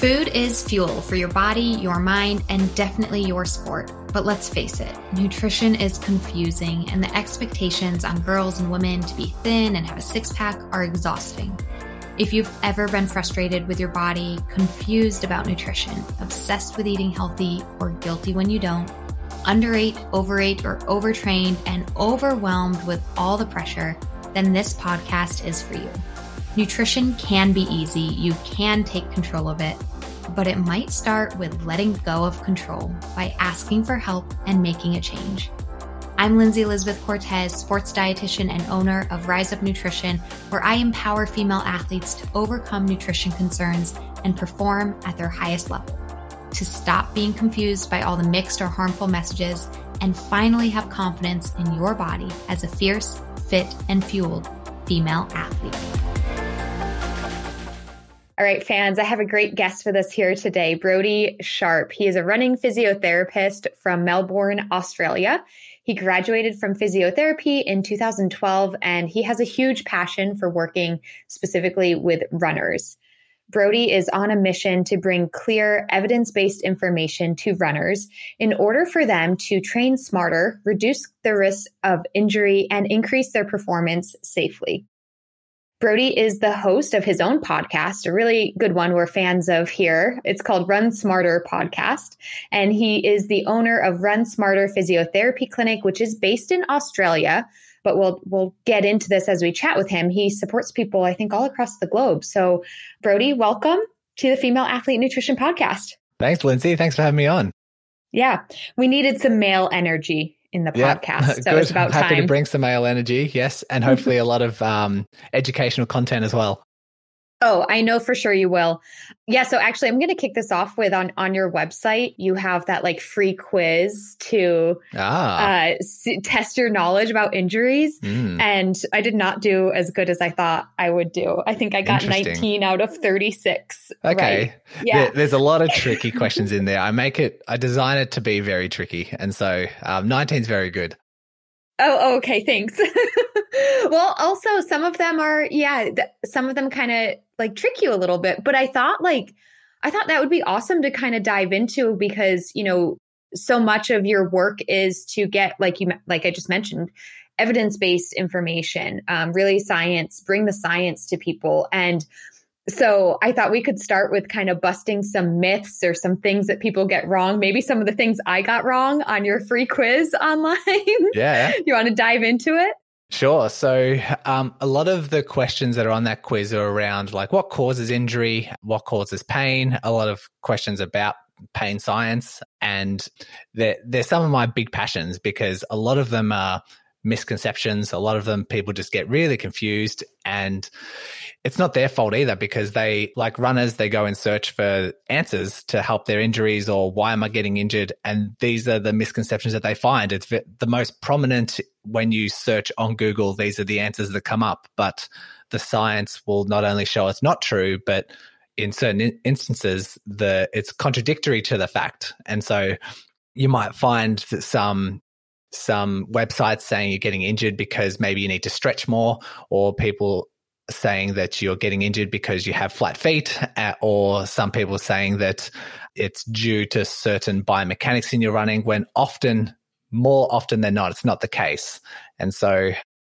Food is fuel for your body, your mind, and definitely your sport. But let's face it, nutrition is confusing, and the expectations on girls and women to be thin and have a six pack are exhausting. If you've ever been frustrated with your body, confused about nutrition, obsessed with eating healthy, or guilty when you don't, underate, overate, or overtrained, and overwhelmed with all the pressure, then this podcast is for you. Nutrition can be easy, you can take control of it but it might start with letting go of control by asking for help and making a change. I'm Lindsey Elizabeth Cortez, sports dietitian and owner of Rise Up Nutrition, where I empower female athletes to overcome nutrition concerns and perform at their highest level, to stop being confused by all the mixed or harmful messages, and finally have confidence in your body as a fierce, fit, and fueled female athlete. All right, fans, I have a great guest with us here today, Brodie Sharpe. He is a running physiotherapist from Melbourne, Australia. He graduated from physiotherapy in 2012, and he has a huge passion for working specifically with runners. Brodie is on a mission to bring clear, evidence based information to runners in order for them to train smarter, reduce the risk of injury, and increase their performance safely. Brodie is the host of his own podcast, a really good one we're fans of here. It's called Run Smarter Podcast. And he is the owner of Run Smarter Physiotherapy Clinic, which is based in Australia. But we'll we'll get into this as we chat with him. He supports people, I think, all across the globe. So, Brodie, welcome to the Female Athlete Nutrition Podcast. Thanks, Lindsey. Thanks for having me on. Yeah, we needed some male energy in the podcast. So it's about Happy time. to bring some male energy, yes, and hopefully a lot of um, educational content as well. Oh, I know for sure you will. Yeah, so actually I'm going to kick this off with on on your website, you have that like free quiz to ah. uh, s- test your knowledge about injuries mm. and I did not do as good as I thought I would do. I think I got 19 out of 36. Okay. Right? Yeah. There, there's a lot of tricky questions in there. I make it I design it to be very tricky and so um, 19 is very good. Oh, okay, thanks. well, also some of them are yeah, th- some of them kind of like trick you a little bit. But I thought like I thought that would be awesome to kind of dive into because, you know, so much of your work is to get like you like I just mentioned evidence-based information, um, really science, bring the science to people and so I thought we could start with kind of busting some myths or some things that people get wrong. Maybe some of the things I got wrong on your free quiz online. Yeah. you want to dive into it? Sure. So, um, a lot of the questions that are on that quiz are around like what causes injury, what causes pain, a lot of questions about pain science. And they're, they're some of my big passions because a lot of them are misconceptions. A lot of them people just get really confused and it's not their fault either because they, like runners, they go and search for answers to help their injuries or why am I getting injured? And these are the misconceptions that they find. It's the most prominent when you search on Google. These are the answers that come up, but the science will not only show it's not true, but in certain instances, the it's contradictory to the fact. And so you might find that some some websites saying you're getting injured because maybe you need to stretch more, or people saying that you're getting injured because you have flat feet, or some people saying that it's due to certain biomechanics in your running, when often, more often than not, it's not the case. And so,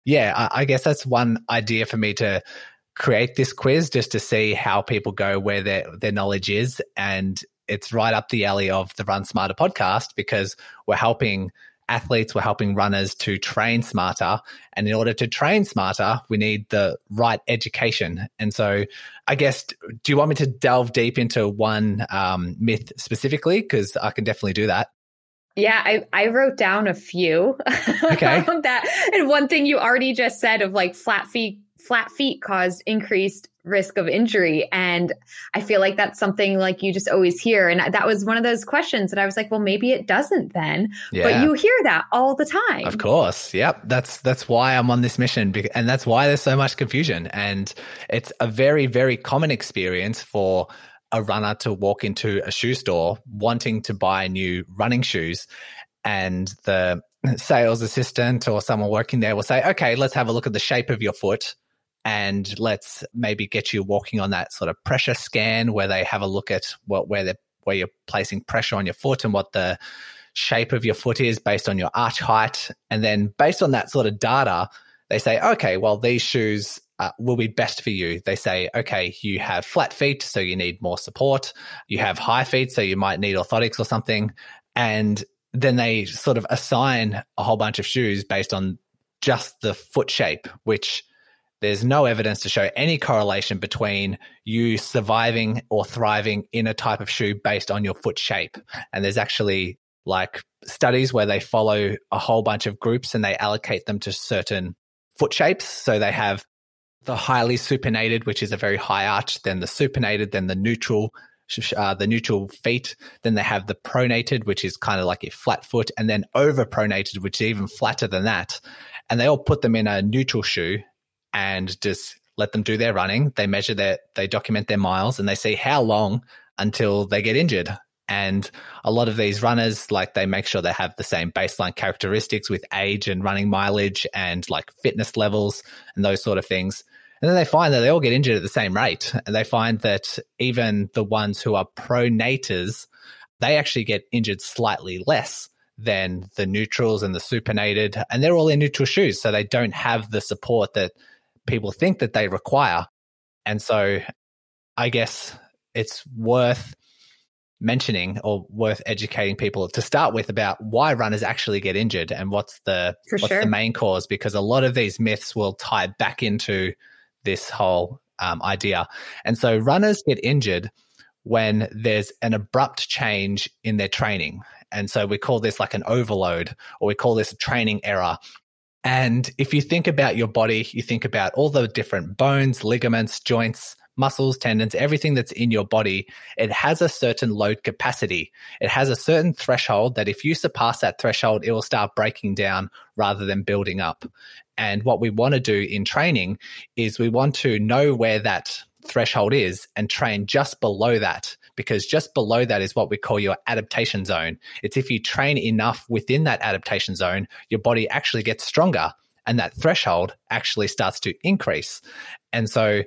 yeah, I, I guess that's one idea for me to create this quiz just to see how people go where their their knowledge is and it's right up the alley of the run smarter podcast because we're helping athletes, we're helping runners to train smarter. And in order to train smarter, we need the right education. And so, I guess, do you want me to delve deep into one um, myth specifically? Because I can definitely do that. Yeah, I, I wrote down a few. Okay. that and one thing you already just said of like flat feet flat feet caused increased risk of injury. And I feel like that's something like you just always hear. And that was one of those questions that I was like, well, maybe it doesn't then. Yeah. But you hear that all the time. Of course. Yep. That's that's why I'm on this mission. And that's why there's so much confusion. And it's a very, very common experience for a runner to walk into a shoe store wanting to buy new running shoes. And the sales assistant or someone working there will say, okay, let's have a look at the shape of your foot and let's maybe get you walking on that sort of pressure scan where they have a look at what where they where you're placing pressure on your foot and what the shape of your foot is based on your arch height. And then based on that sort of data, they say, okay, well, these shoes uh, will be best for you. They say, okay, you have flat feet, so you need more support. You have high feet, so you might need orthotics or something. And then they sort of assign a whole bunch of shoes based on just the foot shape, which there's no evidence to show any correlation between you surviving or thriving in a type of shoe based on your foot shape. And there's actually like studies where they follow a whole bunch of groups and they allocate them to certain foot shapes. So they have the highly supinated, which is a very high arch, then the supinated, then the neutral, uh, the neutral feet. Then they have the pronated, which is kind of like a flat foot, and then over pronated, which is even flatter than that. And they all put them in a neutral shoe and just let them do their running. They measure their, they document their miles, and they see how long until they get injured. And a lot of these runners, like they make sure they have the same baseline characteristics with age and running mileage and like fitness levels and those sort of things. And then they find that they all get injured at the same rate. And they find that even the ones who are pronators, they actually get injured slightly less than the neutrals and the supinated. And they're all in neutral shoes. So they don't have the support that people think that they require. And so I guess it's worth mentioning or worth educating people to start with about why runners actually get injured and what's the For what's sure. the main cause because a lot of these myths will tie back into this whole um, idea. And so runners get injured when there's an abrupt change in their training. And so we call this like an overload or we call this a training error. And if you think about your body, you think about all the different bones, ligaments, joints, muscles, tendons, everything that's in your body, it has a certain load capacity. It has a certain threshold that if you surpass that threshold, it will start breaking down rather than building up. And what we want to do in training is we want to know where that threshold is and train just below that because just below that is what we call your adaptation zone. It's if you train enough within that adaptation zone, your body actually gets stronger and that threshold actually starts to increase. And so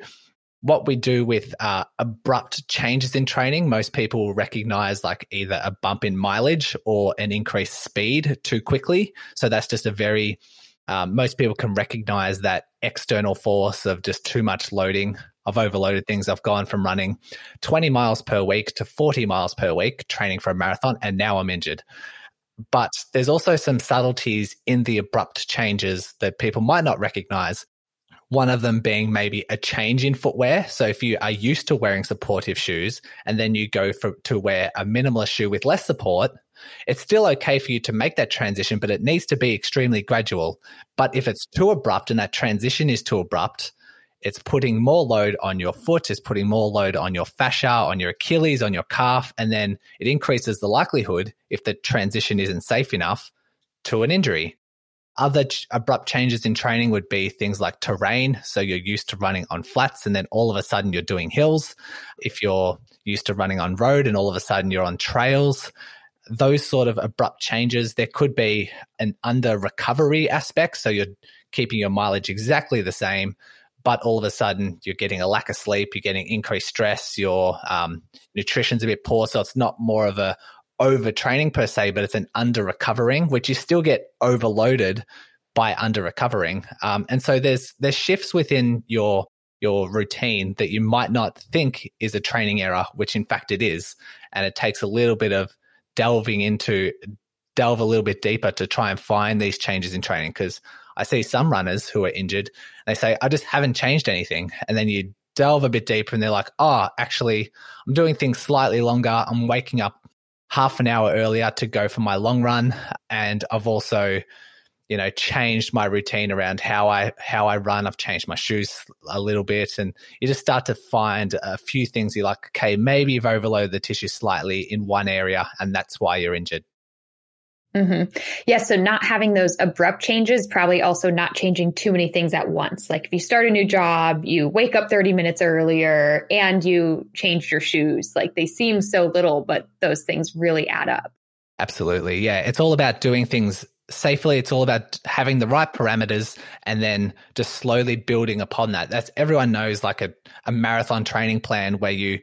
what we do with uh, abrupt changes in training, most people recognize like either a bump in mileage or an increased speed too quickly. So that's just a very, um, most people can recognize that external force of just too much loading. I've overloaded things. I've gone from running 20 miles per week to 40 miles per week training for a marathon, and now I'm injured. But there's also some subtleties in the abrupt changes that people might not recognize. One of them being maybe a change in footwear. So if you are used to wearing supportive shoes and then you go for, to wear a minimalist shoe with less support, it's still okay for you to make that transition, but it needs to be extremely gradual. But if it's too abrupt and that transition is too abrupt, it's putting more load on your foot, it's putting more load on your fascia, on your Achilles, on your calf, and then it increases the likelihood, if the transition isn't safe enough, to an injury. Other ch- abrupt changes in training would be things like terrain. So you're used to running on flats and then all of a sudden you're doing hills. If you're used to running on road and all of a sudden you're on trails, those sort of abrupt changes, there could be an under recovery aspect. So you're keeping your mileage exactly the same, but all of a sudden you're getting a lack of sleep, you're getting increased stress, your um, nutrition's a bit poor. So it's not more of a overtraining per se, but it's an under recovering, which you still get overloaded by under recovering. Um, and so there's there's shifts within your your routine that you might not think is a training error, which in fact it is. And it takes a little bit of delving into delve a little bit deeper to try and find these changes in training. Because I see some runners who are injured, they say, I just haven't changed anything. And then you delve a bit deeper and they're like, oh, actually, I'm doing things slightly longer. I'm waking up half an hour earlier to go for my long run. And I've also, you know, changed my routine around how I how I run. I've changed my shoes a little bit, and you just start to find a few things you're like, okay, maybe you've overloaded the tissue slightly in one area, and that's why you're injured. Mm-hmm. Yeah. So not having those abrupt changes, probably also not changing too many things at once. Like if you start a new job, you wake up 30 minutes earlier and you changed your shoes. Like they seem so little, but those things really add up. Absolutely. Yeah. It's all about doing things safely. It's all about having the right parameters and then just slowly building upon that. That's everyone knows like a, a marathon training plan where you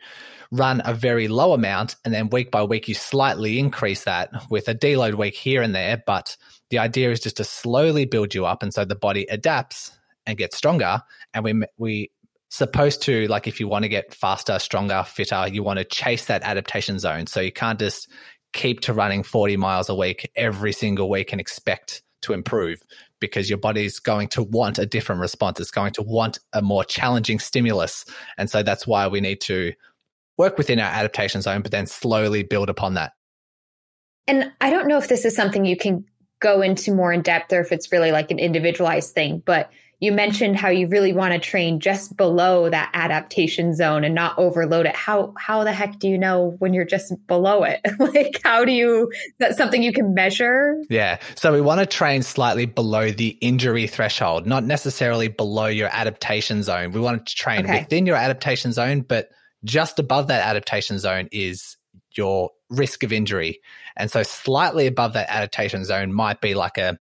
run a very low amount and then week by week you slightly increase that with a deload week here and there. But the idea is just to slowly build you up. And so the body adapts and gets stronger. And we, we, supposed to like if you want to get faster stronger fitter you want to chase that adaptation zone so you can't just keep to running 40 miles a week every single week and expect to improve because your body's going to want a different response. It's going to want a more challenging stimulus. And so that's why we need to work within our adaptation zone, but then slowly build upon that. And I don't know if this is something you can go into more in depth or if it's really like an individualized thing, but you mentioned how you really want to train just below that adaptation zone and not overload it. How how the heck do you know when you're just below it? like how do you that's something you can measure? Yeah. So we want to train slightly below the injury threshold, not necessarily below your adaptation zone. We want to train okay. within your adaptation zone, but just above that adaptation zone is your risk of injury. And so slightly above that adaptation zone might be like a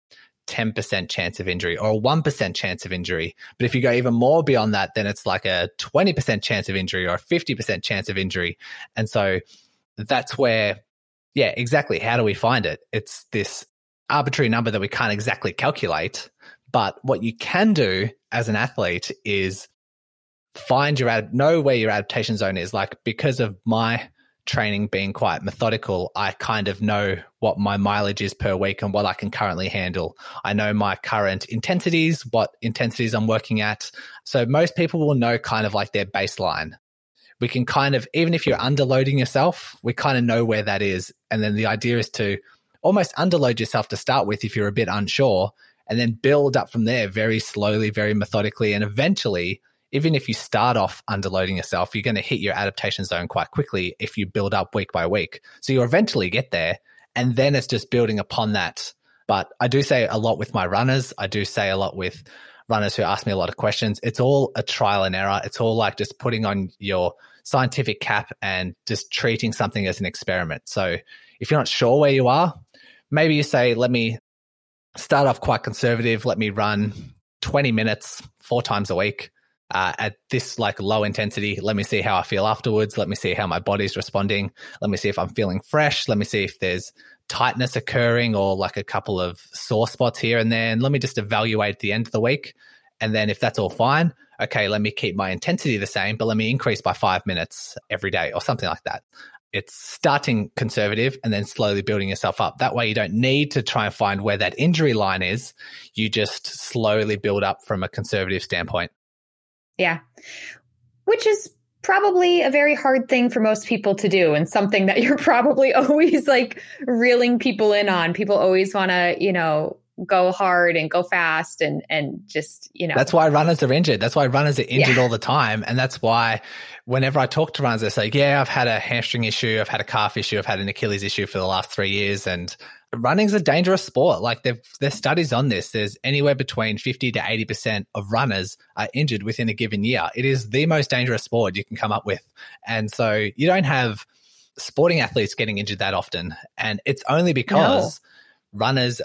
10% chance of injury or a 1% chance of injury. But if you go even more beyond that, then it's like a 20% chance of injury or a 50% chance of injury. And so that's where, yeah, exactly. How do we find it? It's this arbitrary number that we can't exactly calculate. But what you can do as an athlete is find your, ad- know where your adaptation zone is. Like because of my training being quite methodical, I kind of know what my mileage is per week and what I can currently handle. I know my current intensities, what intensities I'm working at. So most people will know kind of like their baseline. We can kind of, even if you're underloading yourself, we kind of know where that is. And then the idea is to almost underload yourself to start with if you're a bit unsure and then build up from there very slowly, very methodically. And eventually, even if you start off underloading yourself, you're going to hit your adaptation zone quite quickly if you build up week by week. So you eventually get there. And then it's just building upon that. But I do say a lot with my runners. I do say a lot with runners who ask me a lot of questions. It's all a trial and error. It's all like just putting on your scientific cap and just treating something as an experiment. So if you're not sure where you are, maybe you say, let me start off quite conservative. Let me run 20 minutes four times a week uh, at this like low intensity. Let me see how I feel afterwards. Let me see how my body's responding. Let me see if I'm feeling fresh. Let me see if there's tightness occurring or like a couple of sore spots here and there. Let me just evaluate the end of the week. And then if that's all fine, okay, let me keep my intensity the same, but let me increase by five minutes every day or something like that. It's starting conservative and then slowly building yourself up. That way, you don't need to try and find where that injury line is. You just slowly build up from a conservative standpoint. Yeah. Which is probably a very hard thing for most people to do and something that you're probably always like reeling people in on. People always want to, you know, go hard and go fast and and just you know that's why runners are injured that's why runners are injured yeah. all the time and that's why whenever i talk to runners they say yeah i've had a hamstring issue i've had a calf issue i've had an achilles issue for the last three years and running's a dangerous sport. Like there's studies on this. There's anywhere between 50 to 80% of runners are injured within a given year. It is the most dangerous sport you can come up with. And so you don't have sporting athletes getting injured that often. And it's only because no. runners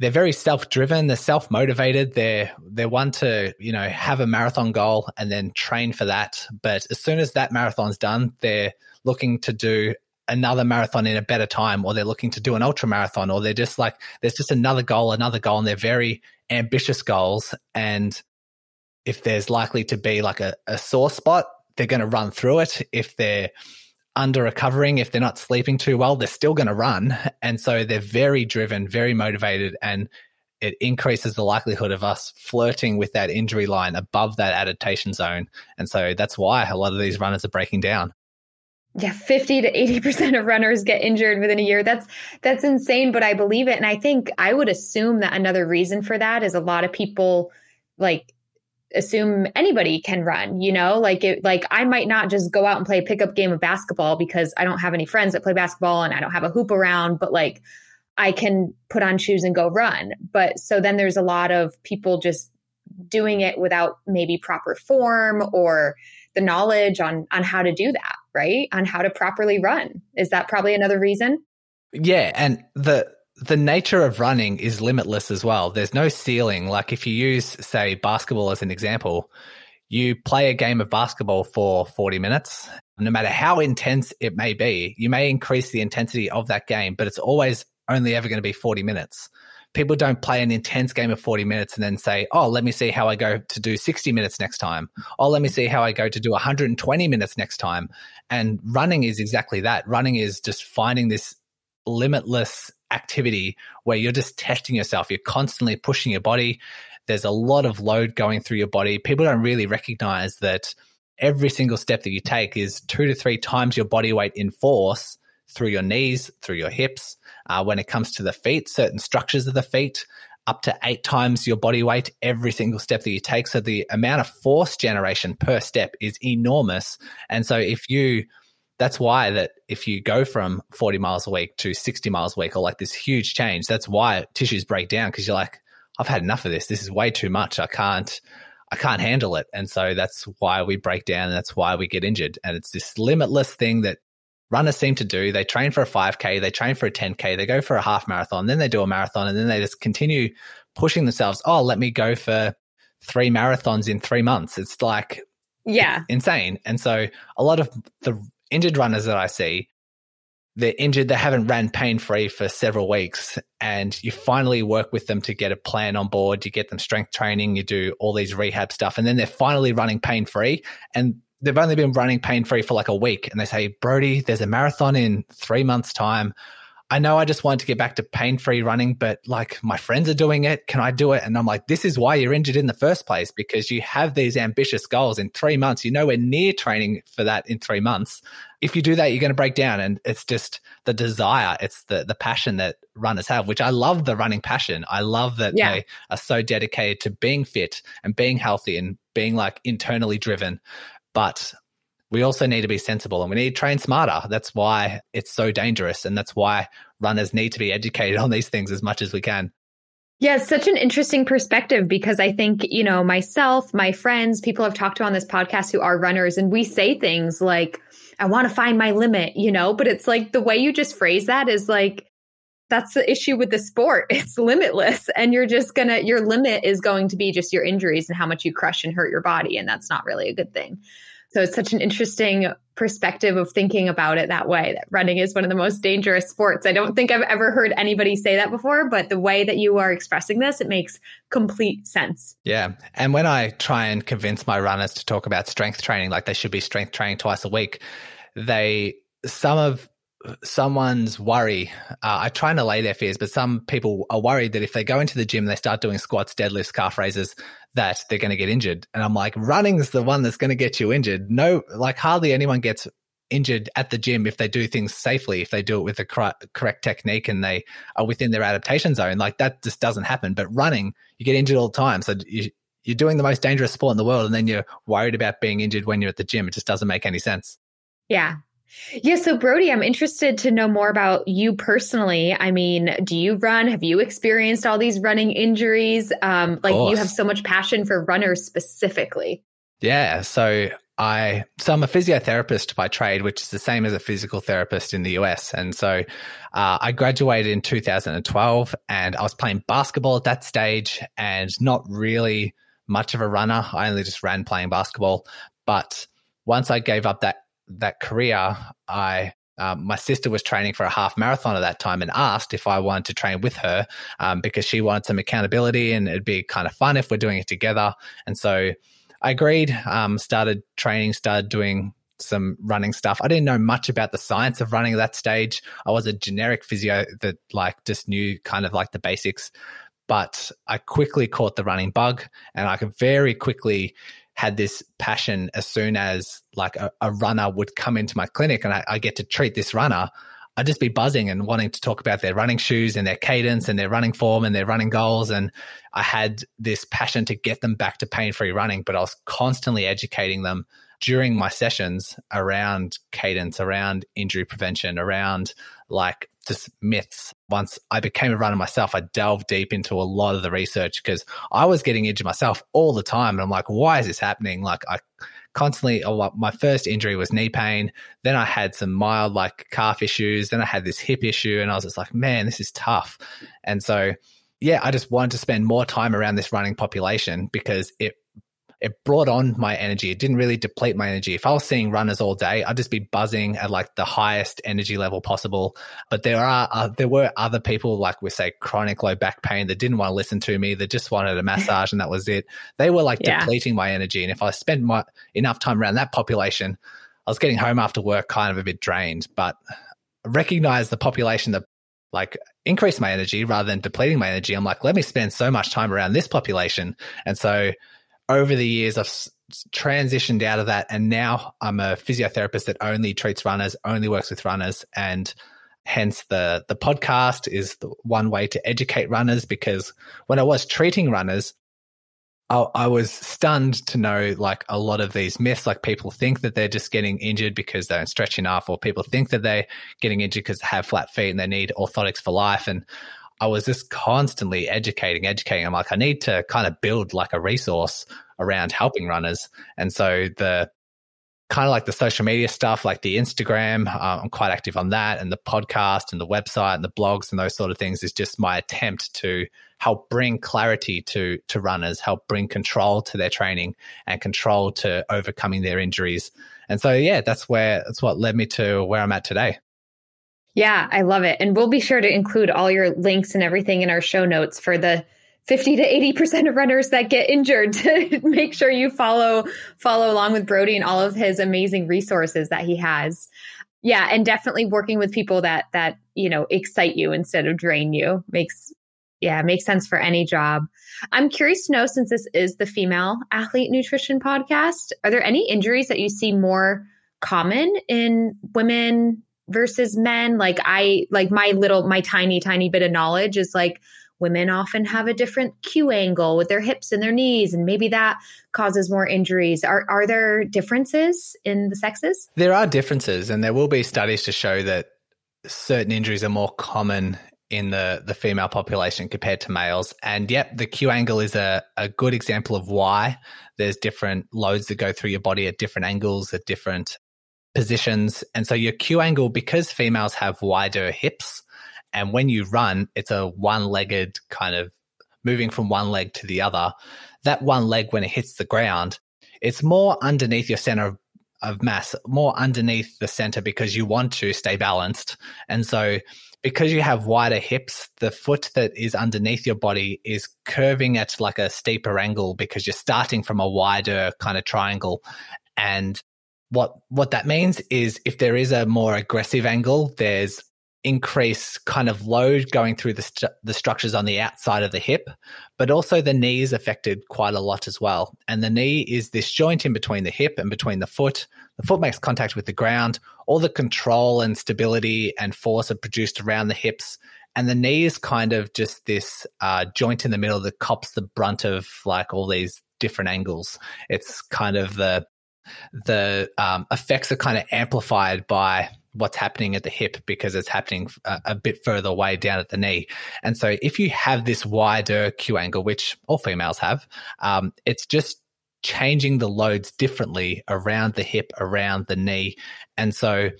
they're very self-driven, they're self-motivated, they're they're one to, you know, have a marathon goal and then train for that. But as soon as that marathon's done, they're looking to do another marathon in a better time or they're looking to do an ultra marathon or they're just like there's just another goal another goal and they're very ambitious goals. And if there's likely to be like a, a sore spot they're going to run through it. If they're under recovering if they're not sleeping too well they're still going to run. And so they're very driven very motivated and it increases the likelihood of us flirting with that injury line above that adaptation zone. And so that's why a lot of these runners are breaking down yeah 50 to 80% of runners get injured within a year. That's that's insane but i believe it. And i think i would assume that another reason for that is a lot of people like assume anybody can run you know? Like it like i might not just go out and play a pickup game of basketball because i don't have any friends that play basketball and i don't have a hoop around but like i can put on shoes and go run. But so then there's a lot of people just doing it without maybe proper form or the knowledge on on how to do that, right? On how to properly run. Is that probably another reason? Yeah, and the the nature of running is limitless as well. There's no ceiling. Like if you use, say, basketball as an example, you play a game of basketball for 40 minutes. No matter how intense it may be, you may increase the intensity of that game, but it's always only ever going to be 40 minutes. People don't play an intense game of 40 minutes and then say, oh, let me see how I go to do 60 minutes next time. Oh, let me see how I go to do 120 minutes next time. And running is exactly that. Running is just finding this limitless activity where you're just testing yourself. You're constantly pushing your body. There's a lot of load going through your body. People don't really recognize that every single step that you take is two to three times your body weight in force through your knees, through your hips. Uh, when it comes to the feet, certain structures of the feet, up to eight times your body weight every single step that you take. So the amount of force generation per step is enormous. And so if you that's why that if you go from 40 miles a week to 60 miles a week or like this huge change, that's why tissues break down because you're like, I've had enough of this. This is way too much. I can't, I can't handle it. And so that's why we break down and that's why we get injured. And it's this limitless thing that runners seem to do. They train for a 5K, they train for a 10K, they go for a half marathon, then they do a marathon, and then they just continue pushing themselves. Oh, let me go for three marathons in three months. It's like, yeah, insane. And so a lot of the injured runners that I see, they're injured, they haven't ran pain free for several weeks, and you finally work with them to get a plan on board. You get them strength training, you do all these rehab stuff, and then they're finally running pain free. And they've only been running pain free for like a week, and they say, Brodie, there's a marathon in three months' time. I know I just wanted to get back to pain free running, but like my friends are doing it. Can I do it? And I'm like, this is why you're injured in the first place because you have these ambitious goals in three months. You're nowhere near training for that in three months. If you do that, you're going to break down. And it's just the desire, it's the, the passion that runners have, which I love the running passion. I love that yeah. they are so dedicated to being fit and being healthy and being like internally driven. But we also need to be sensible and we need to train smarter. That's why it's so dangerous. And that's why runners need to be educated on these things as much as we can. Yeah, such an interesting perspective because I think, you know, myself, my friends, people I've talked to on this podcast who are runners, and we say things like, I want to find my limit, you know, but it's like the way you just phrase that is like, that's the issue with the sport. It's limitless. And you're just going to, your limit is going to be just your injuries and how much you crush and hurt your body. And that's not really a good thing. So it's such an interesting perspective of thinking about it that way that running is one of the most dangerous sports. I don't think I've ever heard anybody say that before, but the way that you are expressing this, it makes complete sense. Yeah. And when I try and convince my runners to talk about strength training, like they should be strength training twice a week, they, some of someone's worry. Uh, I try and allay their fears, but some people are worried that if they go into the gym, they start doing squats, deadlifts, calf raises, that they're going to get injured. And I'm like, running is the one that's going to get you injured. No, like hardly anyone gets injured at the gym if they do things safely, if they do it with the correct, correct technique and they are within their adaptation zone. Like that just doesn't happen. But running, you get injured all the time. So you, you're doing the most dangerous sport in the world, and then you're worried about being injured when you're at the gym. It just doesn't make any sense. Yeah, yeah, so Brodie, I'm interested to know more about you personally. I mean, do you run? Have you experienced all these running injuries? Um, like you have so much passion for runners specifically. Yeah, so I so I'm a physiotherapist by trade, which is the same as a physical therapist in the US. And so uh, I graduated in 2012, and I was playing basketball at that stage, and not really much of a runner. I only just ran playing basketball, but once I gave up that that career, I um, my sister was training for a half marathon at that time and asked if I wanted to train with her um, because she wanted some accountability and it'd be kind of fun if we're doing it together. And so I agreed, um, started training, started doing some running stuff. I didn't know much about the science of running at that stage. I was a generic physio that like just knew kind of like the basics, but I quickly caught the running bug and I could very quickly had this passion as soon as like a, a runner would come into my clinic and I, I, get to treat this runner, I'd just be buzzing and wanting to talk about their running shoes and their cadence and their running form and their running goals. And I had this passion to get them back to pain free running, but I was constantly educating them during my sessions around cadence, around injury prevention, around like just myths. Once I became a runner myself, I delved deep into a lot of the research because I was getting injured myself all the time. And I'm like, why is this happening? Like, I constantly, my first injury was knee pain. Then I had some mild like calf issues. Then I had this hip issue and I was just like, man, this is tough. And so, yeah, I just wanted to spend more time around this running population because it it brought on my energy. It didn't really deplete my energy. If I was seeing runners all day, I'd just be buzzing at like the highest energy level possible. But there are uh, there were other people like we say chronic low back pain that didn't want to listen to me. That just wanted a massage and that was it. They were like yeah. depleting my energy. And if I spent my enough time around that population, I was getting home after work kind of a bit drained. But recognize the population that like increase my energy rather than depleting my energy. I'm like, let me spend so much time around this population. And so over the years, I've transitioned out of that, and now I'm a physiotherapist that only treats runners, only works with runners, and hence the the podcast is the one way to educate runners. Because when I was treating runners, I, I was stunned to know like a lot of these myths. Like people think that they're just getting injured because they don't stretch enough, or people think that they're getting injured because they have flat feet and they need orthotics for life. And I was just constantly educating, educating. I'm like, I need to kind of build like a resource around helping runners. And so the kind of like the social media stuff, like the Instagram, uh, I'm quite active on that, and the podcast and the website and the blogs and those sort of things is just my attempt to help bring clarity to to runners, help bring control to their training and control to overcoming their injuries. And so, yeah, that's where that's what led me to where I'm at today. Yeah, I love it. And we'll be sure to include all your links and everything in our show notes for the 50 to 80% of runners that get injured to make sure you follow follow along with Brodie and all of his amazing resources that he has. Yeah, and definitely working with people that that, you know, excite you instead of drain you makes yeah, makes sense for any job. I'm curious to know since this is the female athlete nutrition podcast, are there any injuries that you see more common in women versus men like i like my little my tiny tiny bit of knowledge is like women often have a different q angle with their hips and their knees and maybe that causes more injuries. Are are there differences in the sexes? There are differences and there will be studies to show that certain injuries are more common in the the female population compared to males. And yep the q angle is a, a good example of why there's different loads that go through your body at different angles at different positions. And so your Q angle, because females have wider hips, and when you run, it's a one legged kind of moving from one leg to the other. That one leg, when it hits the ground, it's more underneath your center of, of mass, more underneath the center because you want to stay balanced. And so, because you have wider hips, the foot that is underneath your body is curving at like a steeper angle because you're starting from a wider kind of triangle. And what what that means is if there is a more aggressive angle, there's increased kind of load going through the, st- the structures on the outside of the hip, but also the knee is affected quite a lot as well. And the knee is this joint in between the hip and between the foot. The foot makes contact with the ground. All the control and stability and force are produced around the hips. And the knee is kind of just this uh, joint in the middle that cops the brunt of like all these different angles. It's kind of the the um, effects are kind of amplified by what's happening at the hip because it's happening a, a, bit further away down at the knee. And so if you have this wider Q angle, which all females have, um, it's just changing the loads differently around the hip, around the knee. And so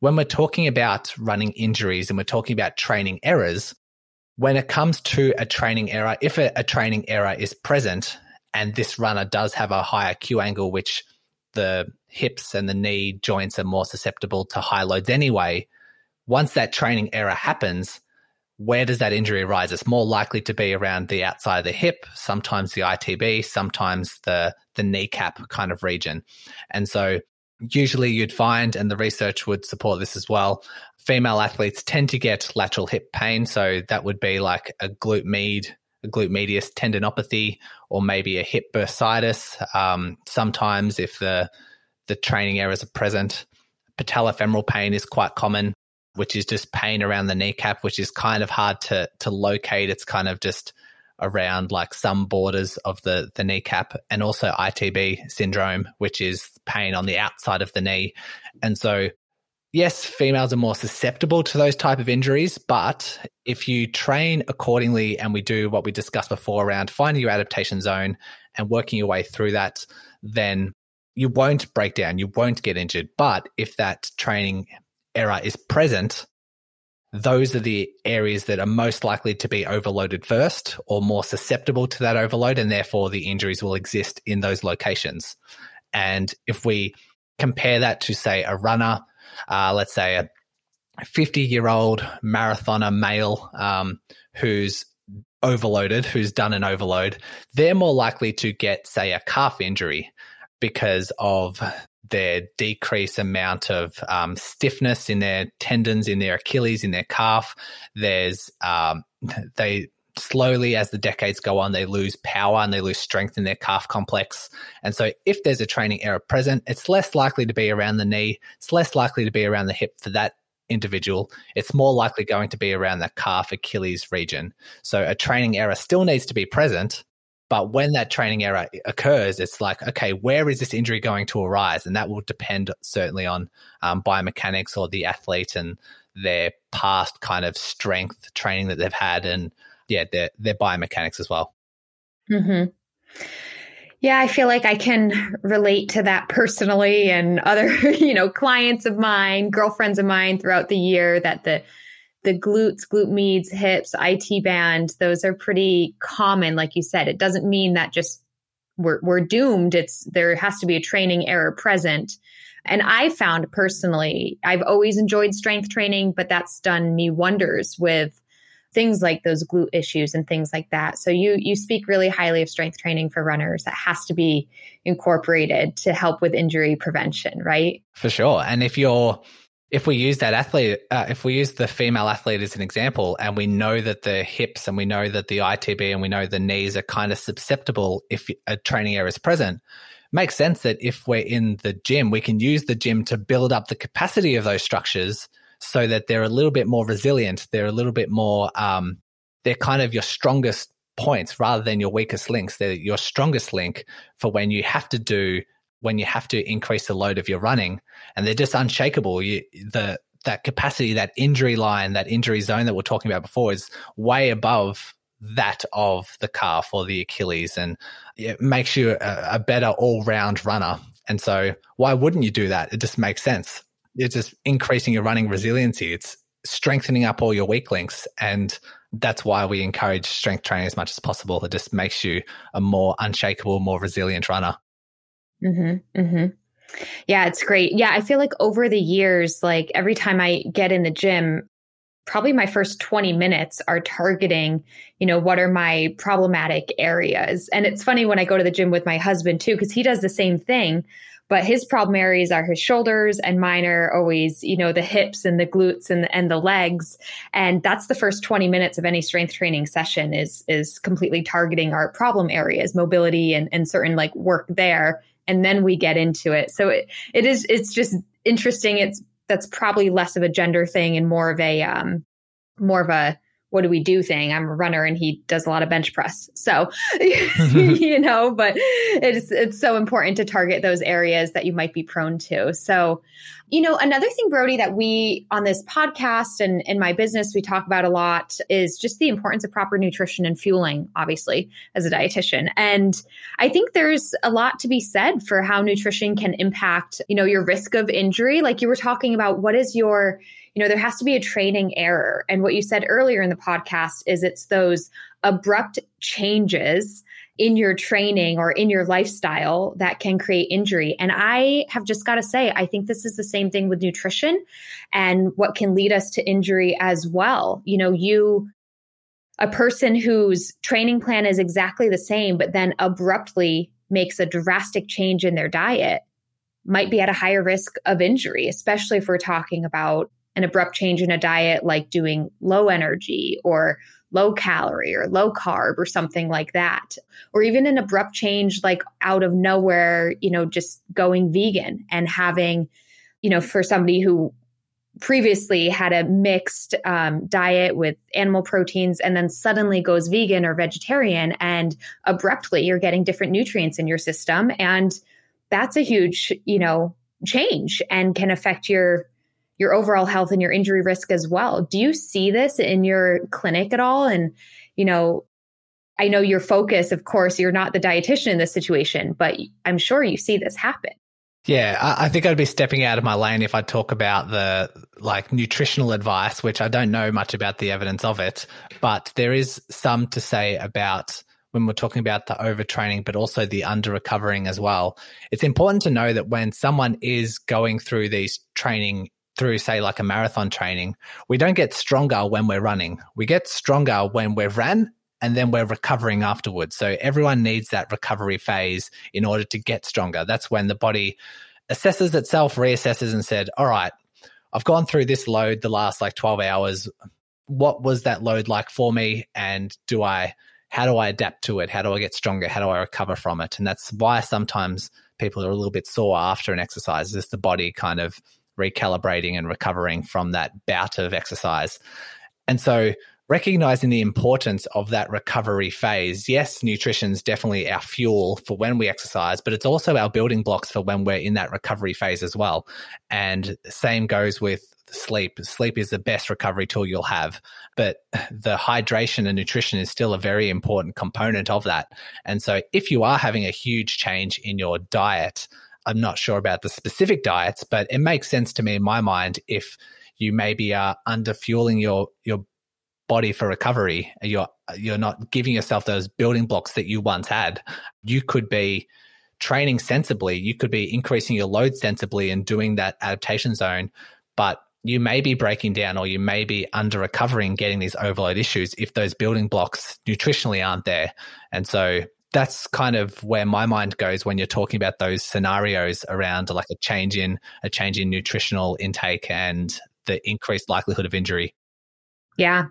when we're talking about running injuries and we're talking about training errors, when it comes to a training error, if a, a training error is present and this runner does have a higher Q angle, which the hips and the knee joints are more susceptible to high loads anyway. Once that training error happens, where does that injury arise? It's more likely to be around the outside of the hip, sometimes the ITB, sometimes the the kneecap kind of region. And so usually you'd find, and the research would support this as well, female athletes tend to get lateral hip pain. So that would be like a glute med glute medius tendinopathy or maybe a hip bursitis. Um, sometimes, if the the training errors are present, patellofemoral pain is quite common, which is just pain around the kneecap, which is kind of hard to to locate. It's kind of just around like some borders of the the kneecap, and also ITB syndrome, which is pain on the outside of the knee. And so yes, females are more susceptible to those type of injuries, but if you train accordingly and we do what we discussed before around finding your adaptation zone and working your way through that, then you won't break down, you won't get injured. But if that training error is present, those are the areas that are most likely to be overloaded first or more susceptible to that overload. And therefore, the injuries will exist in those locations. And if we compare that to, say, a runner, uh, let's say a 50 year old marathoner male um, who's overloaded, who's done an overload, they're more likely to get, say, a calf injury because of their decreased amount of um, stiffness in their tendons, in their Achilles, in their calf. There's um, they slowly as the decades go on, they lose power and they lose strength in their calf complex. And so, if there's a training error present, it's less likely to be around the knee. It's less likely to be around the hip for that individual. It's more likely going to be around the calf Achilles region. So, a training error still needs to be present, but when that training error occurs, it's like, okay, where is this injury going to arise? And that will depend certainly on um, biomechanics or the athlete and their past kind of strength training that they've had, and yeah, their their biomechanics as well. Mm-hmm. Yeah, I feel like I can relate to that personally, and other you know clients of mine, girlfriends of mine throughout the year that the the glutes, glute medius, hips, IT band, those are pretty common. Like you said, it doesn't mean that just we're, we're doomed. It's there has to be a training error present. And I found personally, I've always enjoyed strength training, but that's done me wonders with things like those glute issues and things like that. So you you speak really highly of strength training for runners that has to be incorporated to help with injury prevention, right? For sure. And if you're if we use that athlete, uh, if we use the female athlete as an example, and we know that the hips and we know that the ITB and we know the knees are kind of susceptible if a training error is present, makes sense that if we're in the gym, we can use the gym to build up the capacity of those structures so that they're a little bit more resilient. They're a little bit more, um, they're kind of your strongest points rather than your weakest links. They're your strongest link for when you have to do when you have to increase the load of your running, and they're just unshakable. You, the that capacity, that injury line, that injury zone that we're talking about before is way above that of the calf or the Achilles, and it makes you a, a better all round runner. And so, why wouldn't you do that? It just makes sense. It's just increasing your running resiliency. It's strengthening up all your weak links. And that's why we encourage strength training as much as possible. It just makes you a more unshakable, more resilient runner. Mm-hmm, mm-hmm. Yeah, it's great. Yeah, I feel like over the years, like every time I get in the gym, probably my first 20 minutes are targeting, you know, what are my problematic areas. And it's funny when I go to the gym with my husband too, because he does the same thing. But his problem areas are his shoulders, and mine are always, you know, the hips and the glutes and the, and the legs. And that's the first 20 minutes of any strength training session is is completely targeting our problem areas, mobility and, and certain like work there and then we get into it. So it, it is, it's just interesting. It's, that's probably less of a gender thing and more of a, um, more of a, what do we do thing. I'm a runner and he does a lot of bench press. So, you know, but it's it's so important to target those areas that you might be prone to. So, you know, another thing, Brodie, that we on this podcast and in my business we talk about a lot is just the importance of proper nutrition and fueling, obviously, as a dietitian. And I think there's a lot to be said for how nutrition can impact, you know, your risk of injury. Like you were talking about, what is your you know, there has to be a training error. And what you said earlier in the podcast is it's those abrupt changes in your training or in your lifestyle that can create injury. And I have just got to say, I think this is the same thing with nutrition and what can lead us to injury as well. You know, you, a person whose training plan is exactly the same, but then abruptly makes a drastic change in their diet might be at a higher risk of injury, especially if we're talking about an abrupt change in a diet like doing low energy or low calorie or low carb or something like that. Or even an abrupt change like out of nowhere you know just going vegan and having you know for somebody who previously had a mixed um, diet with animal proteins and then suddenly goes vegan or vegetarian and abruptly you're getting different nutrients in your system. And that's a huge you know change and can affect your your overall health and your injury risk as well. Do you see this in your clinic at all? And, you know, I know your focus, of course, you're not the dietitian in this situation, but I'm sure you see this happen. Yeah, I, I think I'd be stepping out of my lane if I talk about the like nutritional advice, which I don't know much about the evidence of it, but there is some to say about when we're talking about the overtraining, but also the under recovering as well. It's important to know that when someone is going through these training through, say, like a marathon training, we don't get stronger when we're running. We get stronger when we've ran and then we're recovering afterwards. So everyone needs that recovery phase in order to get stronger. That's when the body assesses itself, reassesses, and said, All right, I've gone through this load the last like 12 hours. What was that load like for me? And do I, how do I adapt to it? How do I get stronger? How do I recover from it? And that's why sometimes people are a little bit sore after an exercise, is the body kind of recalibrating and recovering from that bout of exercise. And so recognizing the importance of that recovery phase. Yes, nutrition is definitely our fuel for when we exercise, but it's also our building blocks for when we're in that recovery phase as well. And same goes with sleep. Sleep is the best recovery tool you'll have, but the hydration and nutrition is still a very important component of that. And so if you are having a huge change in your diet, I'm not sure about the specific diets, but it makes sense to me in my mind if you maybe are under fueling your your body for recovery. You're you're not giving yourself those building blocks that you once had. You could be training sensibly. You could be increasing your load sensibly and doing that adaptation zone, but you may be breaking down or you may be under recovering getting these overload issues if those building blocks nutritionally aren't there. And so that's kind of where my mind goes when you're talking about those scenarios around like a change in a change in nutritional intake and the increased likelihood of injury. Yeah,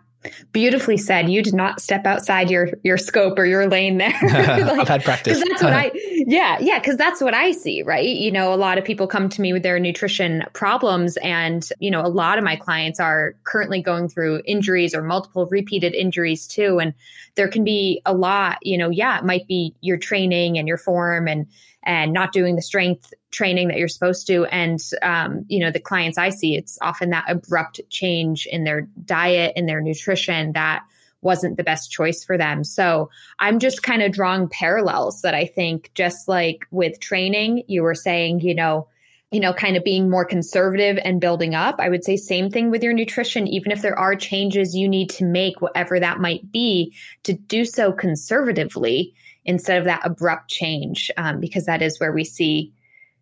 Beautifully said. You did not step outside your your scope or your lane there. like, I've had practice. That's what I. Yeah, yeah. Because that's what I see. Right. You know, a lot of people come to me with their nutrition problems, and you know, a lot of my clients are currently going through injuries or multiple repeated injuries too. And there can be a lot. You know, yeah, it might be your training and your form and and not doing the strength training that you're supposed to. And, um, you know, the clients I see, it's often that abrupt change in their diet and their nutrition that wasn't the best choice for them. So I'm just kind of drawing parallels that I think, just like with training, you were saying, you know, you know, kind of being more conservative and building up. I would say same thing with your nutrition. Even if there are changes you need to make, whatever that might be, to do so conservatively instead of that abrupt change, um, because that is where we see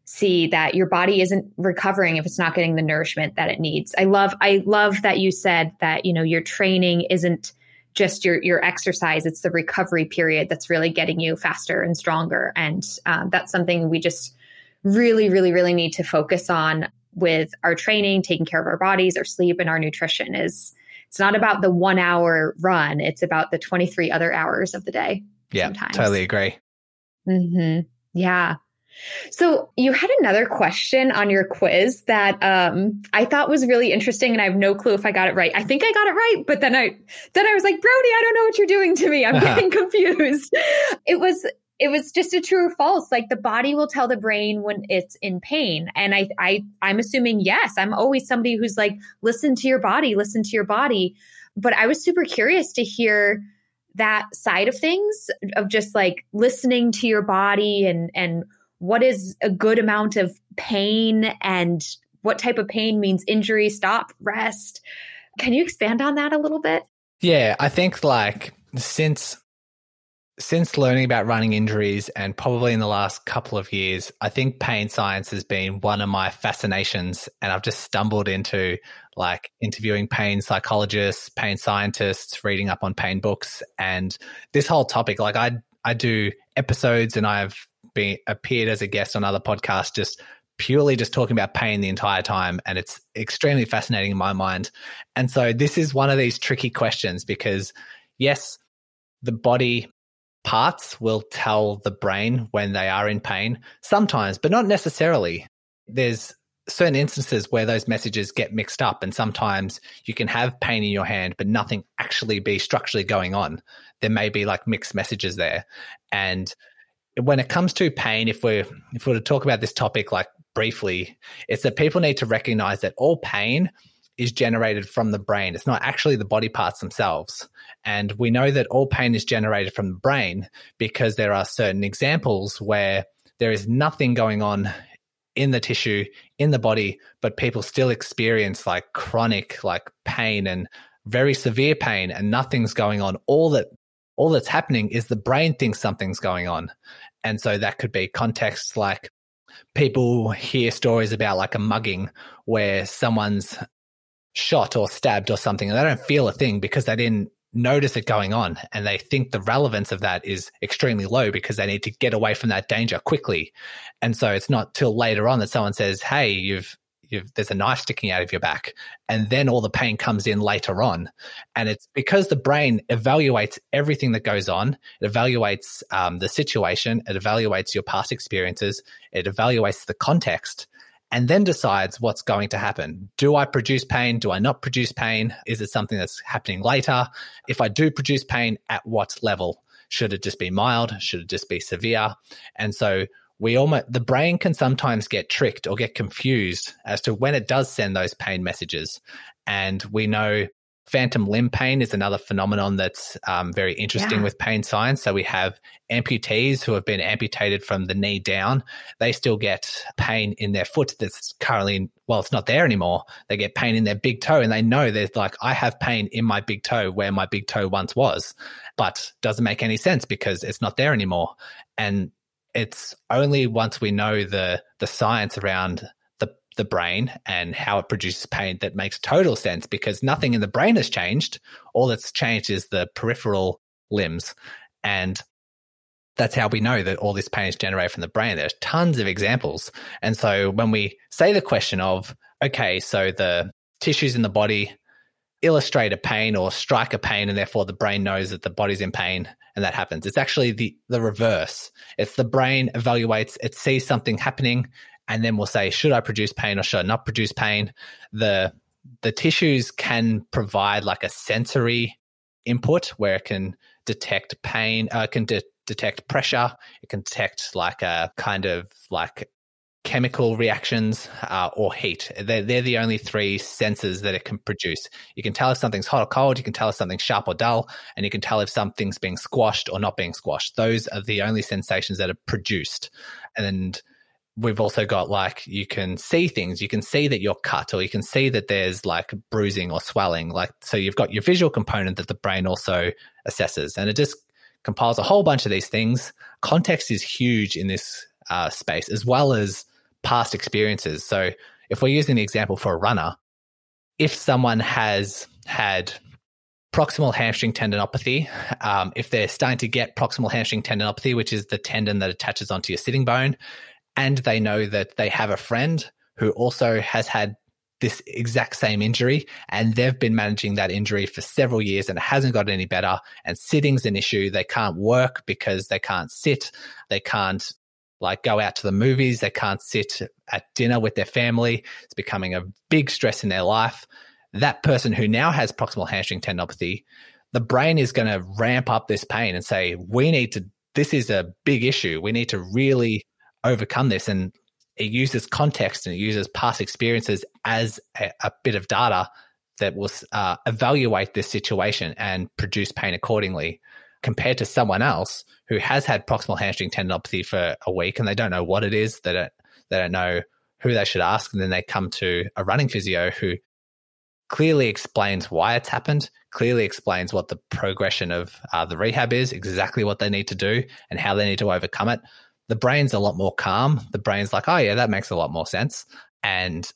see that your body isn't recovering if it's not getting the nourishment that it needs. I love I love that you said that you know your training isn't just your your exercise; it's the recovery period that's really getting you faster and stronger, and um, that's something we just really, really, really need to focus on with our training, taking care of our bodies, our sleep, and our nutrition. Is it's not about the one hour run; it's about the twenty three other hours of the day. Yeah, sometimes. totally agree. Mm-hmm. Yeah. So you had another question on your quiz that um, I thought was really interesting, and I have no clue if I got it right. I think I got it right, but then I then I was like, Brodie, I don't know what you're doing to me. I'm getting confused. It was it was just a true or false. Like the body will tell the brain when it's in pain, and I I I'm assuming yes. I'm always somebody who's like, listen to your body, listen to your body. But I was super curious to hear that side of things of just like listening to your body and and what is a good amount of pain and what type of pain means injury stop rest. Can you expand on that a little bit? Yeah i think like since since learning about running injuries and probably in the last couple of years, I think pain science has been one of my fascinations. And I've just stumbled into like interviewing pain psychologists, pain scientists, reading up on pain books. And this whole topic, like I, I do episodes and I've been appeared as a guest on other podcasts, just purely just talking about pain the entire time. And it's extremely fascinating in my mind. And so this is one of these tricky questions because yes, the body parts will tell the brain when they are in pain sometimes, but not necessarily. There's certain instances where those messages get mixed up, and sometimes you can have pain in your hand, but nothing actually be structurally going on. There may be like mixed messages there. And when it comes to pain, if we're if we're to talk about this topic like briefly, it's that people need to recognize that all pain is generated from the brain. It's not actually the body parts themselves. And we know that all pain is generated from the brain because there are certain examples where there is nothing going on in the tissue, in the body, but people still experience like chronic like pain and very severe pain and nothing's going on. All that all that's happening is the brain thinks something's going on. And so that could be contexts like people hear stories about like a mugging where someone's shot or stabbed or something and they don't feel a thing because they didn't notice it going on and they think the relevance of that is extremely low because they need to get away from that danger quickly. And so it's not till later on that someone says hey you've you've there's a knife sticking out of your back and then all the pain comes in later on. And it's because the brain evaluates everything that goes on it evaluates um, the situation it evaluates your past experiences it evaluates the context and then decides what's going to happen. Do I produce pain? Do I not produce pain? Is it something that's happening later? If I do produce pain, at what level? Should it just be mild? Should it just be severe? And so we almost the brain can sometimes get tricked or get confused as to when it does send those pain messages. And we know Phantom limb pain is another phenomenon that's um, very interesting yeah. with pain science. So we have amputees who have been amputated from the knee down. They still get pain in their foot that's currently, well, it's not there anymore. They get pain in their big toe and they know there's like, I have pain in my big toe where my big toe once was, but doesn't make any sense because it's not there anymore. And it's only once we know the the science around the brain and how it produces pain that makes total sense because nothing in the brain has changed. All that's changed is the peripheral limbs. And that's how we know that all this pain is generated from the brain. There's tons of examples. And so when we say the question of, okay, so the tissues in the body illustrate a pain or strike a pain, and therefore the brain knows that the body's in pain and that happens. It's actually the, the reverse. It's the brain evaluates, it sees something happening and then we'll say, should I produce pain or should I not produce pain? The the tissues can provide like a sensory input where it can detect pain, uh, can de- detect pressure, it can detect like a kind of like chemical reactions uh, or heat. They're, they're the only three senses that it can produce. You can tell if something's hot or cold, you can tell if something's sharp or dull, and you can tell if something's being squashed or not being squashed. Those are the only sensations that are produced. And we've also got like you can see things. You can see that you're cut or you can see that there's like bruising or swelling. Like so you've got your visual component that the brain also assesses and it just compiles a whole bunch of these things. Context is huge in this uh, space as well as past experiences. So if we're using the example for a runner if someone has had proximal hamstring tendinopathy. Um, if they're starting to get proximal hamstring tendinopathy, which is the tendon that attaches onto your sitting bone, and they know that they have a friend who also has had this exact same injury and they've been managing that injury for several years and it hasn't got any better and sitting's an issue. They can't work because they can't sit. They can't like go out to the movies. They can't sit at dinner with their family. It's becoming a big stress in their life. That person who now has proximal hamstring tendinopathy the brain is going to ramp up this pain and say we need to this is a big issue. We need to really overcome this. And it uses context and it uses past experiences as a, a bit of data that will uh, evaluate this situation and produce pain accordingly compared to someone else who has had proximal hamstring tendinopathy for a week and they don't know what it is they don't, they don't know who they should ask and then they come to a running physio who clearly explains why it's happened clearly explains what the progression of uh, the rehab is exactly what they need to do and how they need to overcome it the brain's a lot more calm. The brain's like, oh, yeah, that makes a lot more sense. And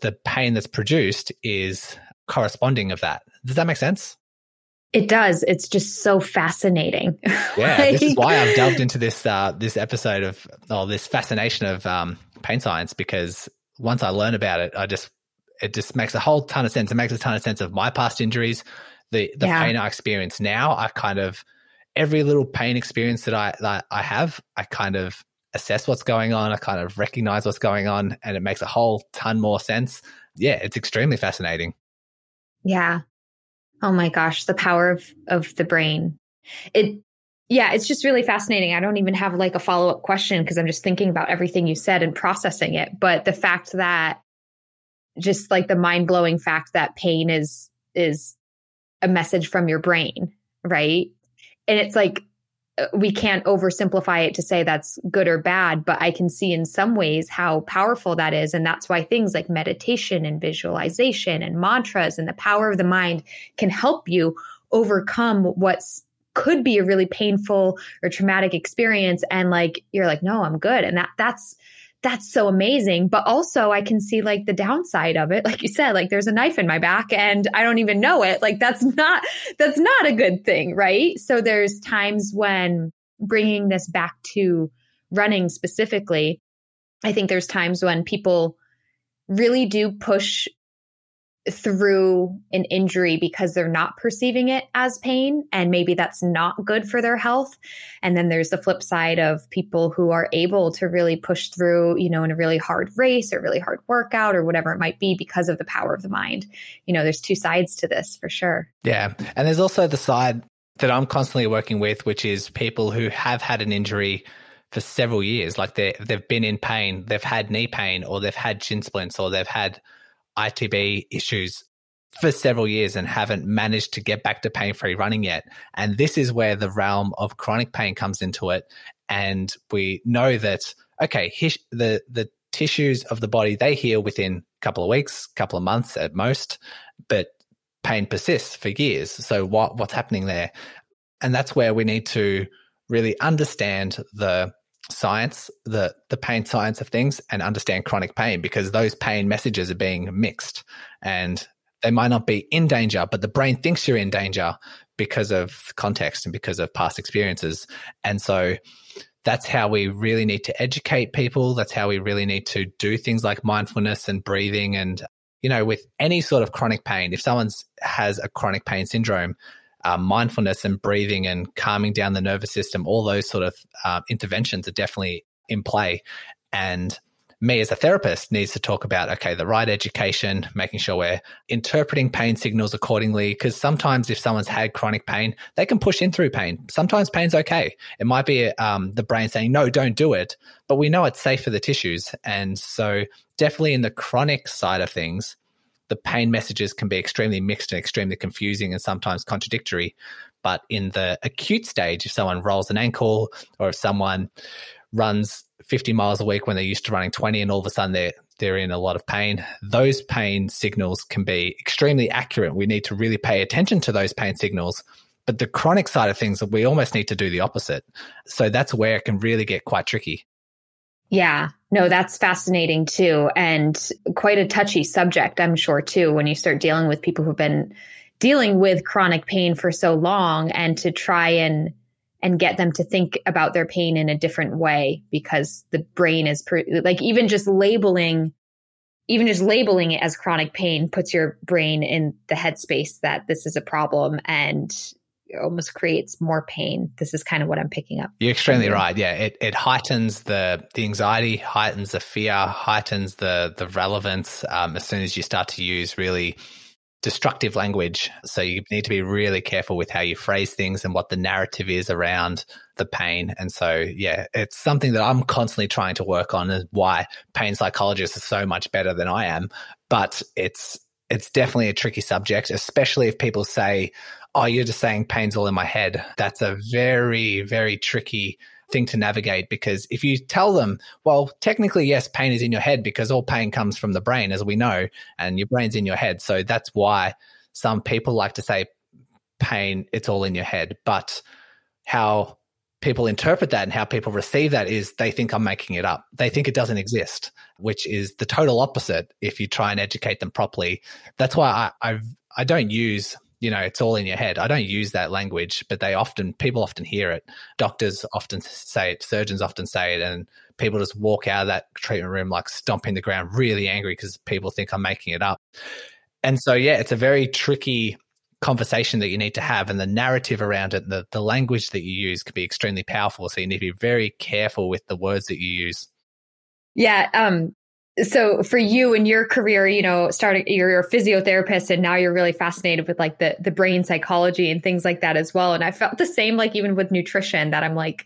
the pain that's produced is corresponding of that. Does that make sense? It does. It's just so fascinating. Yeah, like... this is why I've delved into this uh, this episode of or this fascination of um, pain science because once I learn about it, I just it just makes a whole ton of sense. It makes a ton of sense of my past injuries, the the yeah. pain I experience now. I kind of every little pain experience that I that I have, I kind of assess what's going on. I kind of recognize what's going on, and it makes a whole ton more sense. Yeah, it's extremely fascinating. Yeah. Oh my gosh, the power of of the brain. It yeah, it's just really fascinating. I don't even have like a follow up question because I'm just thinking about everything you said and processing it. But the fact that just like the mind blowing fact that pain is is a message from your brain, right? And it's like uh, we can't oversimplify it to say that's good or bad, but I can see in some ways how powerful that is. And that's why things like meditation and visualization and mantras and the power of the mind can help you overcome what's could be a really painful or traumatic experience and like you're like no i'm good and that that's that's so amazing. But also, I can see like the downside of it. Like you said, like there's a knife in my back and I don't even know it. Like that's not, that's not a good thing. Right. So there's times when bringing this back to running specifically, I think there's times when people really do push through an injury because they're not perceiving it as pain and maybe that's not good for their health. And then there's the flip side of people who are able to really push through you know in a really hard race or really hard workout or whatever it might be because of the power of the mind. You know there's two sides to this for sure. Yeah. And there's also the side that I'm constantly working with which is people who have had an injury for several years. Like they they've been in pain. They've had knee pain or they've had shin splints or they've had ITB issues for several years and haven't managed to get back to pain free running yet. And this is where the realm of chronic pain comes into it. And we know that, okay, the, the tissues of the body, they heal within a couple of weeks, couple of months at most, but pain persists for years. So what, what's happening there? And that's where we need to really understand the science, the the pain science of things, and understand chronic pain because those pain messages are being mixed, and they might not be in danger, but the brain thinks you're in danger because of context and because of past experiences, and so that's how we really need to educate people. That's how we really need to do things like mindfulness and breathing and you know, with any sort of chronic pain, if someone's has a chronic pain syndrome, uh, mindfulness and breathing and calming down the nervous system, all those sort of uh, interventions are definitely in play. And me as a therapist needs to talk about okay the right education making sure we're interpreting pain signals accordingly. Because sometimes if someone's had chronic pain they can push in through pain. Sometimes pain's okay. It might be um, the brain saying no don't do it. But we know it's safe for the tissues. And so definitely in the chronic side of things the pain messages can be extremely mixed and extremely confusing and sometimes contradictory. But in the acute stage, if someone rolls an ankle or if someone runs 50 miles a week when they're used to running 20 and all of a sudden they're they're in a lot of pain those pain signals can be extremely accurate. We need to really pay attention to those pain signals. But the chronic side of things we almost need to do the opposite. So that's where it can really get quite tricky yeah, no, that's fascinating too. And quite a touchy subject, I'm sure, too, when you start dealing with people who've been dealing with chronic pain for so long and to try and and get them to think about their pain in a different way because the brain is like even just labeling even just labeling it as chronic pain puts your brain in the headspace that this is a problem and almost creates more pain. This is kind of what I'm picking up. You're extremely right. Yeah, it, it heightens the the anxiety, heightens the fear, heightens the the relevance um, as soon as you start to use really destructive language. So you need to be really careful with how you phrase things and what the narrative is around the pain. And so, yeah, it's something that I'm constantly trying to work on and why pain psychologists are so much better than I am. But it's it's definitely a tricky subject, especially if people say, oh, you're just saying pain's all in my head. That's a very, very tricky thing to navigate because if you tell them, well, technically, yes, pain is in your head because all pain comes from the brain, as we know, and your brain's in your head. So that's why some people like to say pain, it's all in your head. But how people interpret that and how people receive that is they think I'm making it up. They think it doesn't exist, which is the total opposite if you try and educate them properly. That's why I, I've, I don't use you know, it's all in your head. I don't use that language, but they often, people often hear it. Doctors often say it, surgeons often say it, and people just walk out of that treatment room like stomping the ground, really angry because people think I'm making it up. And so, yeah, it's a very tricky conversation that you need to have, and the narrative around it, the, the language that you use can be extremely powerful. So you need to be very careful with the words that you use. Yeah, um, so for you in your career you know starting you're a physiotherapist and now you're really fascinated with like the the brain psychology and things like that as well. And i felt the same like even with nutrition that i'm like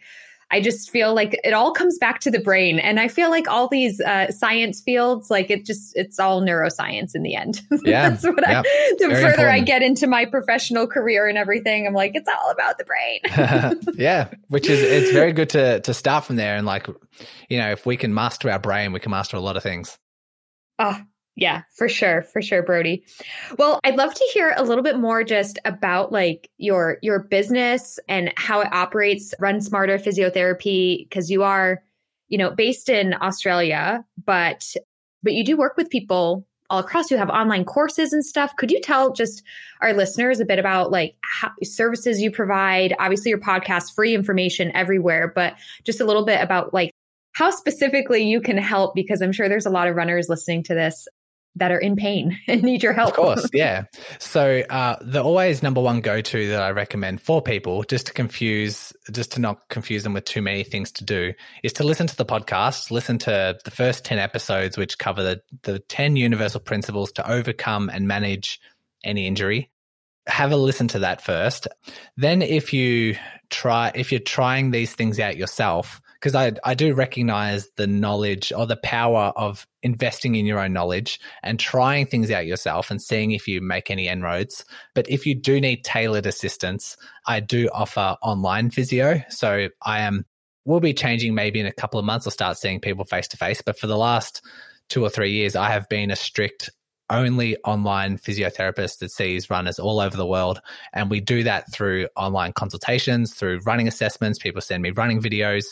I just feel like it all comes back to the brain. And I feel like all these uh, science fields, like it just, it's all neuroscience in the end. Yeah. That's what I, the Very further important. I get into my professional career and everything, I'm like, it's all about the brain. yeah. Which is, it's very good to, to start from there. And like, you know, if we can master our brain, we can master a lot of things. Oh, yeah, for sure, for sure, Brodie. Well, I'd love to hear a little bit more just about like your your business and how it operates. Run Smarter Physiotherapy because you are, you know, based in Australia, but but you do work with people all across. You have online courses and stuff. Could you tell just our listeners a bit about like how, services you provide? Obviously, your podcast, free information everywhere, but just a little bit about like how specifically you can help because I'm sure there's a lot of runners listening to this that are in pain and need your help. Of course, yeah. So uh, the always number one go to that I recommend for people, just to confuse, just to not confuse them with too many things to do, is to listen to the podcast. Listen to the first ten episodes, which cover the the ten universal principles to overcome and manage any injury. Have a listen to that first. Then, if you try, if you're trying these things out yourself, because I, I do recognize the knowledge or the power of investing in your own knowledge and trying things out yourself and seeing if you make any inroads. But if you do need tailored assistance, I do offer online physio. So I am, we'll be changing maybe in a couple of months. I'll start seeing people face to face. But for the last two or three years, I have been a strict only online physiotherapist that sees runners all over the world. And we do that through online consultations, through running assessments. People send me running videos.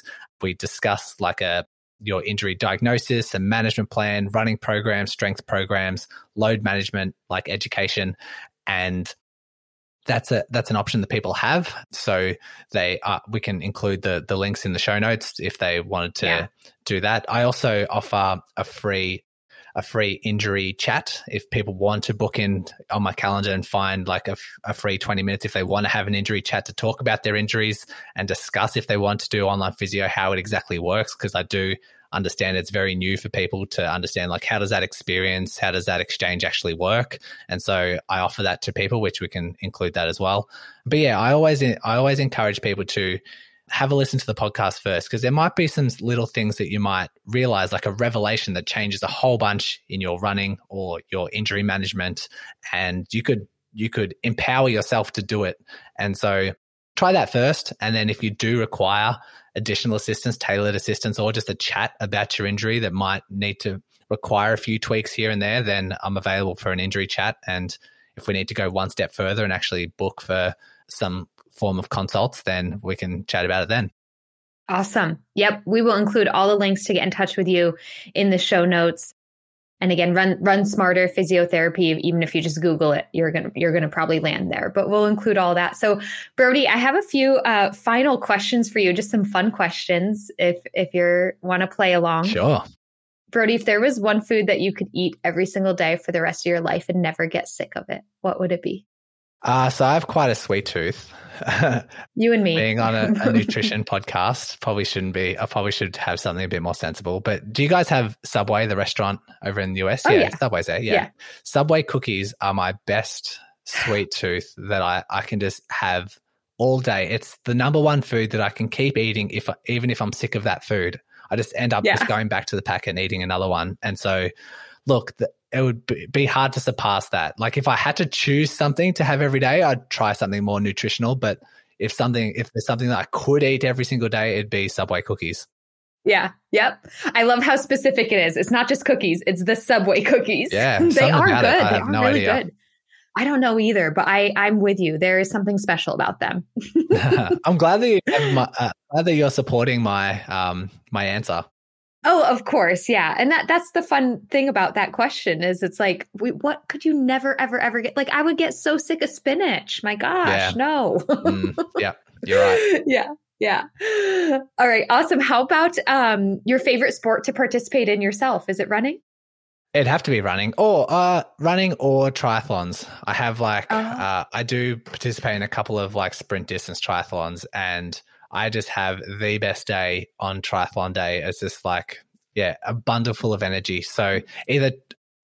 We discuss like a your injury diagnosis and management plan, running programs, strength programs, load management, like education. And that's a that's an option that people have. So they uh, we can include the the links in the show notes if they wanted to yeah. do that. I also offer a free a free injury chat if people want to book in on my calendar and find like a, a, free 20 minutes if they want to have an injury chat to talk about their injuries and discuss if they want to do online physio how it exactly works because i do understand it's very new for people to understand like how does that experience how does that exchange actually work? And so i offer that to people which we can include that as well. But yeah i always i always encourage people to have a listen to the podcast first because there might be some little things that you might realize, like a revelation that changes a whole bunch in your running or your injury management, and you could you could empower yourself to do it. And so try that first, and then if you do require additional assistance, tailored assistance, or just a chat about your injury that might need to require a few tweaks here and there, then I'm available for an injury chat. And if we need to go one step further and actually book for some form of consults, then we can chat about it then. Awesome. Yep. We will include all the links to get in touch with you in the show notes. And again, run run smarter physiotherapy. Even if you just Google it, you're gonna you're gonna probably land there. But we'll include all that. So, Brodie, I have a few uh, final questions for you. Just some fun questions, if if you want to play along. Sure. Brodie, if there was one food that you could eat every single day for the rest of your life and never get sick of it, what would it be? Uh, so I have quite a sweet tooth. you and me being on a, a nutrition podcast probably shouldn't be. I probably should have something a bit more sensible. But do you guys have Subway, the restaurant over in the US? Oh, yeah, yeah. Subway's there. Yeah. yeah. Subway cookies are my best sweet tooth that I, I can just have all day. It's the number one food that I can keep eating if even if I'm sick of that food. I just end up yeah. just going back to the packet and eating another one. And so, look, it would be hard to surpass that. Like if I had to choose something to have every day, I'd try something more nutritional. But if something, if there's something that I could eat every single day, it'd be Subway cookies. Yeah. Yep. I love how specific it is. It's not just cookies; it's the Subway cookies. Yeah, they are good. They are no really idea. good. I don't know either, but I I'm with you. There is something special about them. I'm glad that you my, uh, glad that you're supporting my um my answer. Oh, of course, yeah. And that that's the fun thing about that question is it's like, we, what could you never ever ever get? Like I would get so sick of spinach. My gosh, yeah. no. mm, yeah, you're right. Yeah. Yeah. All right. Awesome. How about um your favorite sport to participate in yourself? Is it running? It'd have to be running or uh, running or triathlons. I have like uh, uh, I do participate in a couple of like sprint distance triathlons, and I just have the best day on triathlon day. It's just like, yeah, a bundle full of energy. So either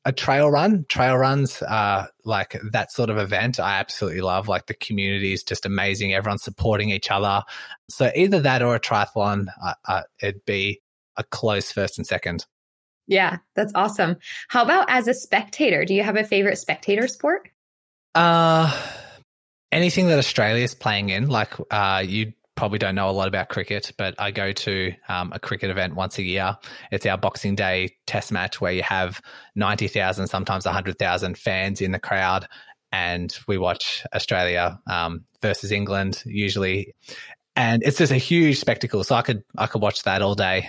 a trail run. Trail runs are like that sort of event. I absolutely love. Like the community is just amazing. Everyone's supporting each other. So either that or a triathlon, uh, uh, it'd be a close first and second. Yeah, that's awesome. How about as a spectator? Do you have a favorite spectator sport? Uh anything that Australia is playing in, like uh, you probably don't know a lot about cricket, but I go to um, a cricket event once a year. It's our Boxing Day test match where you have 90,000, sometimes 100,000 fans in the crowd. And we watch Australia um, versus England usually. And it's just a huge spectacle. So I could, I could watch that all day.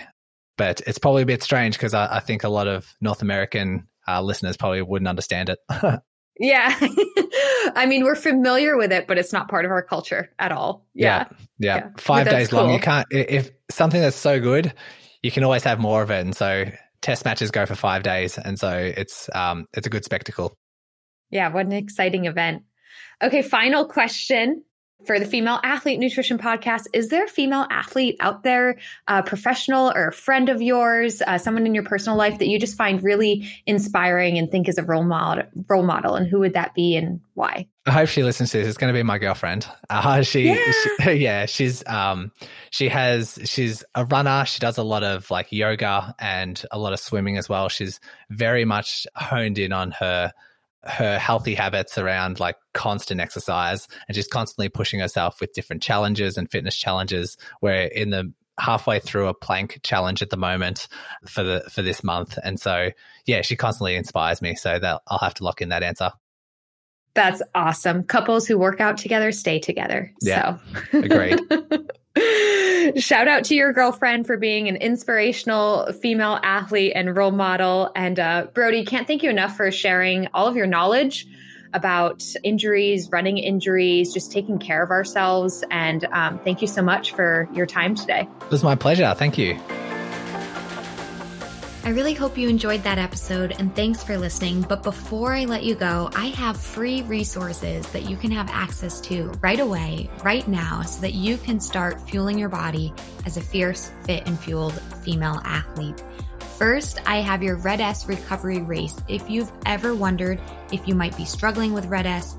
But it's probably a bit strange because I, I, think a lot of North American uh, listeners probably wouldn't understand it. Yeah. I mean, we're familiar with it, but it's not part of our culture at all. Yeah. Yeah. yeah. Five days cool. long. You can't, if something that's so good, you can always have more of it. And so test matches go for five days. And so it's, um, it's a good spectacle. Yeah. What an exciting event. Okay. Final question for the Female Athlete Nutrition Podcast. Is there a female athlete out there, a professional or a friend of yours, uh, someone in your personal life that you just find really inspiring and think is a role model? Role model, and who would that be, and why? I hope she listens to this. It's going to be my girlfriend. Uh, she, yeah. she, yeah, she's um, she has she's a runner. She does a lot of like yoga and a lot of swimming as well. She's very much honed in on her her healthy habits around like constant exercise and she's constantly pushing herself with different challenges and fitness challenges. We're in the halfway through a plank challenge at the moment for the for this month. And so yeah, she constantly inspires me. So that I'll have to lock in that answer. That's awesome. Couples who work out together stay together. Yeah. So agreed. Shout out to your girlfriend for being an inspirational female athlete and role model. And uh, Brodie, can't thank you enough for sharing all of your knowledge about injuries, running injuries, just taking care of ourselves. And um, thank you so much for your time today. It was my pleasure. Thank you. I really hope you enjoyed that episode and thanks for listening. But before I let you go, I have free resources that you can have access to right away, right now, so that you can start fueling your body as a fierce, fit, and fueled female athlete. First, I have your Red S recovery race. If you've ever wondered if you might be struggling with Red S,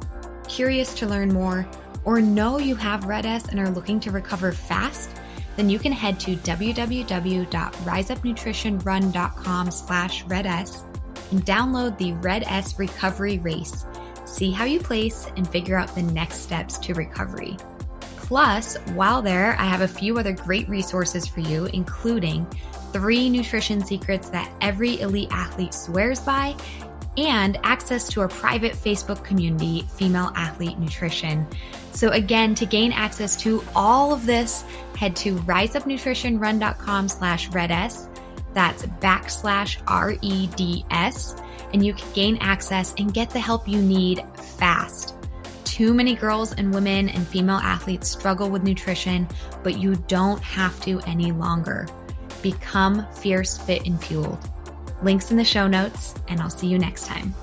curious to learn more, or know you have Red S and are looking to recover fast, then you can head to www.riseupnutritionrun.com slash reds and download the Red S Recovery Race. See how you place and figure out the next steps to recovery. Plus, while there, I have a few other great resources for you, including three nutrition secrets that every elite athlete swears by and access to our private Facebook community, Female Athlete Nutrition. So again, to gain access to all of this, head to riseupnutritionrun.com slash reds. That's backslash R-E-D-S. And you can gain access and get the help you need fast. Too many girls and women and female athletes struggle with nutrition, but you don't have to any longer. Become fierce, fit, and fueled. Links in the show notes, and I'll see you next time.